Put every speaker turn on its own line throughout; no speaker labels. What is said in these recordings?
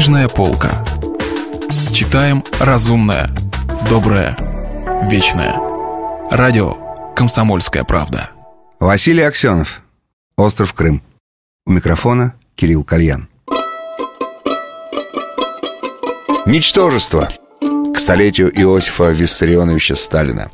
Книжная полка. Читаем разумное, доброе, вечное. Радио «Комсомольская правда».
Василий Аксенов. Остров Крым. У микрофона Кирилл Кальян. Ничтожество. К столетию Иосифа Виссарионовича Сталина.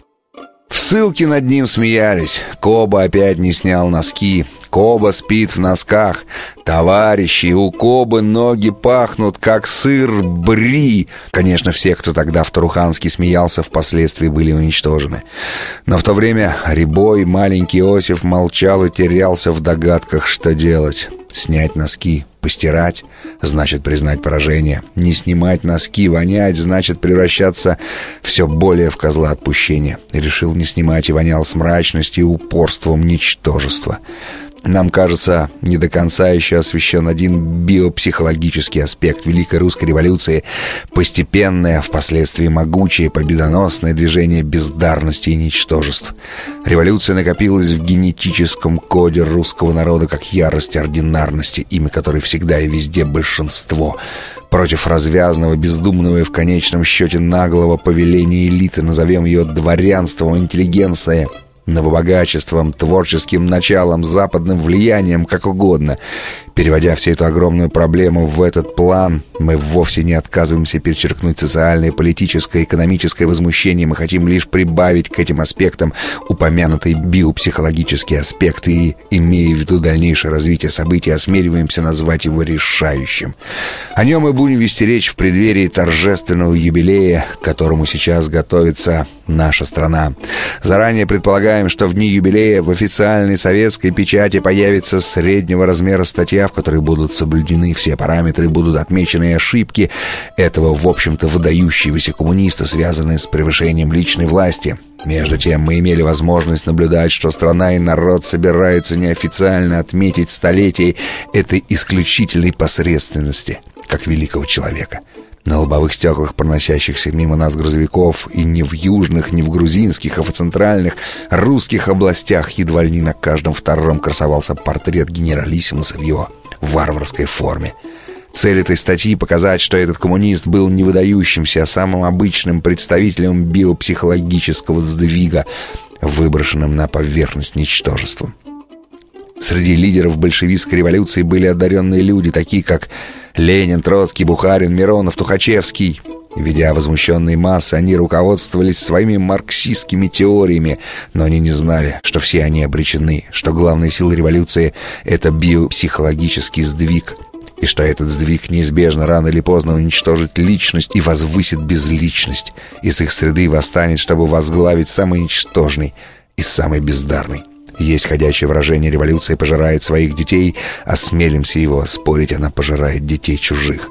В ссылке над ним смеялись. Коба опять не снял носки. Коба спит в носках. Товарищи, у Кобы ноги пахнут, как сыр бри. Конечно, все, кто тогда в Таруханске смеялся, впоследствии были уничтожены. Но в то время Рябой, маленький Иосиф, молчал и терялся в догадках, что делать. Снять носки, постирать, значит признать поражение. Не снимать носки, вонять, значит превращаться все более в козла отпущения. Решил не снимать и вонял с мрачностью и упорством ничтожества. Нам кажется, не до конца еще освещен один биопсихологический аспект Великой Русской революции, постепенное, впоследствии могучее, победоносное движение бездарности и ничтожеств. Революция накопилась в генетическом коде русского народа как ярость ординарности, имя которой всегда и везде большинство против развязного, бездумного и в конечном счете наглого повеления элиты, назовем ее дворянством, интеллигенцией, новобогачеством, творческим началом, западным влиянием, как угодно. Переводя всю эту огромную проблему в этот план, мы вовсе не отказываемся перечеркнуть социальное, политическое, экономическое возмущение. Мы хотим лишь прибавить к этим аспектам упомянутые биопсихологические аспекты и, имея в виду дальнейшее развитие событий, осмеливаемся назвать его решающим. О нем мы будем вести речь в преддверии торжественного юбилея, к которому сейчас готовится наша страна. Заранее предполагаем, что в дни юбилея в официальной советской печати появится среднего размера статья в которой будут соблюдены все параметры, будут отмечены ошибки этого, в общем-то, выдающегося коммуниста, связанные с превышением личной власти. Между тем, мы имели возможность наблюдать, что страна и народ собираются неофициально отметить столетие этой исключительной посредственности, как великого человека. На лобовых стеклах проносящихся мимо нас грузовиков и не в южных, не в грузинских, а в центральных русских областях едва ли не на каждом втором красовался портрет генералиссимуса в его варварской форме. Цель этой статьи — показать, что этот коммунист был не выдающимся, а самым обычным представителем биопсихологического сдвига, выброшенным на поверхность ничтожеством. Среди лидеров большевистской революции были одаренные люди, такие как Ленин, Троцкий, Бухарин, Миронов, Тухачевский. Ведя возмущенные массы, они руководствовались своими марксистскими теориями, но они не знали, что все они обречены, что главная сила революции — это биопсихологический сдвиг, и что этот сдвиг неизбежно рано или поздно уничтожит личность и возвысит безличность, из их среды восстанет, чтобы возглавить самый ничтожный и самый бездарный. Есть ходячее выражение «революция пожирает своих детей», осмелимся его спорить, она пожирает детей чужих.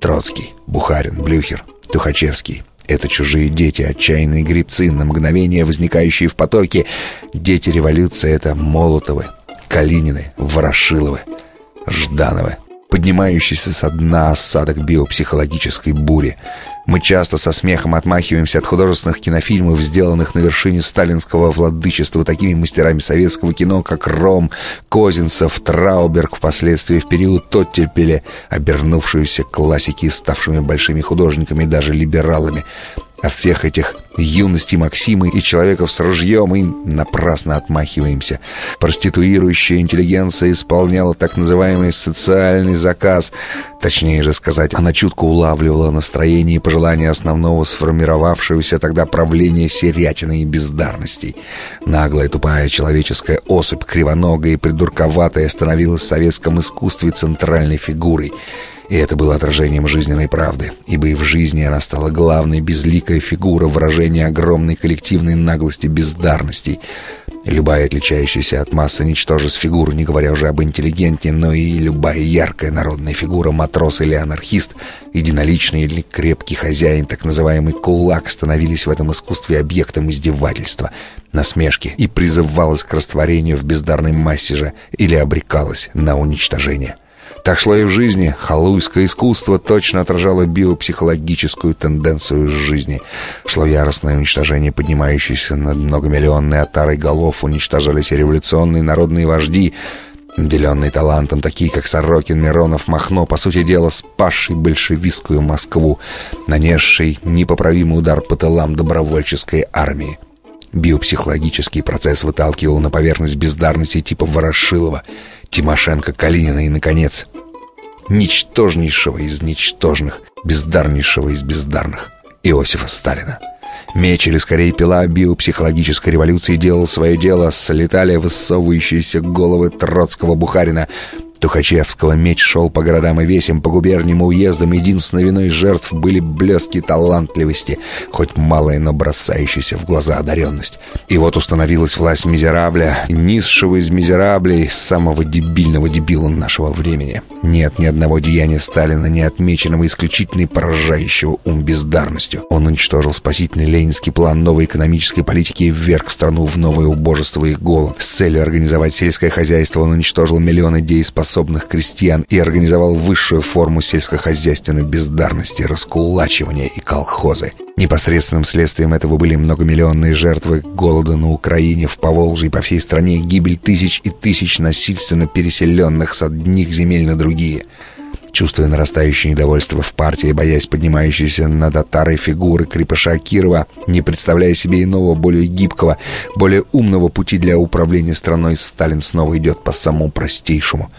Троцкий, Бухарин, Блюхер, Тухачевский — это чужие дети, отчаянные грибцы, на мгновение возникающие в потоке. Дети революции — это Молотовы, Калинины, Ворошиловы, Ждановы поднимающийся со дна осадок биопсихологической бури. Мы часто со смехом отмахиваемся от художественных кинофильмов, сделанных на вершине сталинского владычества такими мастерами советского кино, как Ром, Козинцев, Трауберг, впоследствии в период Тоттельпеля, обернувшиеся классики и ставшими большими художниками, даже либералами. От всех этих юности Максимы и человеков с ружьем и напрасно отмахиваемся. Проституирующая интеллигенция исполняла так называемый социальный заказ. Точнее же сказать, она чутко улавливала настроение и пожелания основного сформировавшегося тогда правления серятины и бездарностей. Наглая тупая человеческая особь, кривоногая и придурковатая, становилась в советском искусстве центральной фигурой — и это было отражением жизненной правды, ибо и в жизни она стала главной безликой фигурой выражения огромной коллективной наглости бездарностей. Любая отличающаяся от массы ничтожеств фигура, не говоря уже об интеллигенте, но и любая яркая народная фигура, матрос или анархист, единоличный или крепкий хозяин, так называемый кулак, становились в этом искусстве объектом издевательства, насмешки и призывалась к растворению в бездарной массе же или обрекалась на уничтожение. Так шло и в жизни. Халуйское искусство точно отражало биопсихологическую тенденцию жизни. Шло яростное уничтожение поднимающейся над многомиллионной отарой голов, уничтожались революционные народные вожди. Наделенные талантом, такие как Сорокин, Миронов, Махно, по сути дела, спасший большевистскую Москву, нанесший непоправимый удар по тылам добровольческой армии. Биопсихологический процесс выталкивал на поверхность бездарности типа Ворошилова, Тимошенко, Калинина и, наконец, ничтожнейшего из ничтожных, бездарнейшего из бездарных Иосифа Сталина. Меч или скорее пила биопсихологической революции делал свое дело, слетали высовывающиеся головы Троцкого Бухарина, Тухачевского меч шел по городам и весям, по губерниям и уездам. Единственной виной жертв были блески талантливости, хоть малая, но бросающаяся в глаза одаренность. И вот установилась власть мизерабля, низшего из мизераблей, самого дебильного дебила нашего времени. Нет ни одного деяния Сталина, не отмеченного исключительной поражающего ум бездарностью. Он уничтожил спасительный ленинский план новой экономической политики и вверг страну в новое убожество и голод. С целью организовать сельское хозяйство он уничтожил миллионы дееспособных крестьян и организовал высшую форму сельскохозяйственной бездарности, раскулачивания и колхозы. Непосредственным следствием этого были многомиллионные жертвы голода на Украине, в Поволжье и по всей стране, гибель тысяч и тысяч насильственно переселенных с одних земель на другие – Чувствуя нарастающее недовольство в партии, боясь поднимающейся над отарой фигуры крепыша Кирова, не представляя себе иного, более гибкого, более умного пути для управления страной, Сталин снова идет по самому простейшему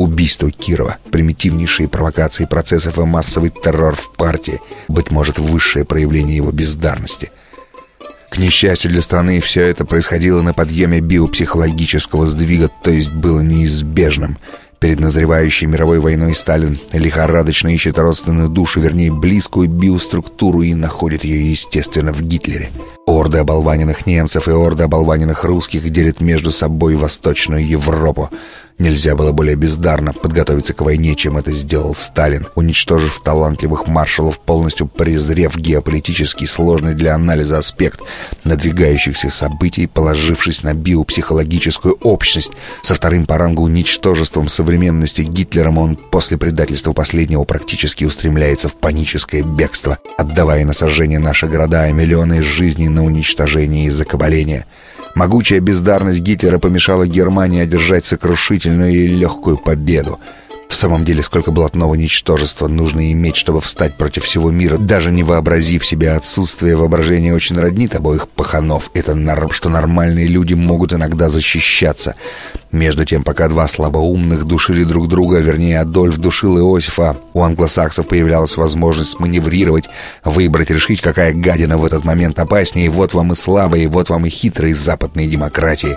убийство Кирова, примитивнейшие провокации процессов и массовый террор в партии, быть может, высшее проявление его бездарности. К несчастью для страны, все это происходило на подъеме биопсихологического сдвига, то есть было неизбежным. Перед назревающей мировой войной Сталин лихорадочно ищет родственную душу, вернее, близкую биоструктуру и находит ее, естественно, в Гитлере. Орды оболваненных немцев и орды оболваненных русских делят между собой Восточную Европу. Нельзя было более бездарно подготовиться к войне, чем это сделал Сталин, уничтожив талантливых маршалов, полностью презрев геополитический сложный для анализа аспект надвигающихся событий, положившись на биопсихологическую общность. Со вторым по рангу уничтожеством современности Гитлером он после предательства последнего практически устремляется в паническое бегство, отдавая на сожжение наши города и миллионы жизней на уничтожение и закабаление. Могучая бездарность Гитлера помешала Германии одержать сокрушительную и легкую победу. В самом деле, сколько блатного ничтожества нужно иметь, чтобы встать против всего мира, даже не вообразив себе отсутствие воображения очень роднит обоих паханов. Это, что нормальные люди могут иногда защищаться. Между тем, пока два слабоумных душили друг друга, вернее, Адольф душил Иосифа, у англосаксов появлялась возможность маневрировать, выбрать, решить, какая гадина в этот момент опаснее. Вот вам и слабые, вот вам и хитрые западные демократии.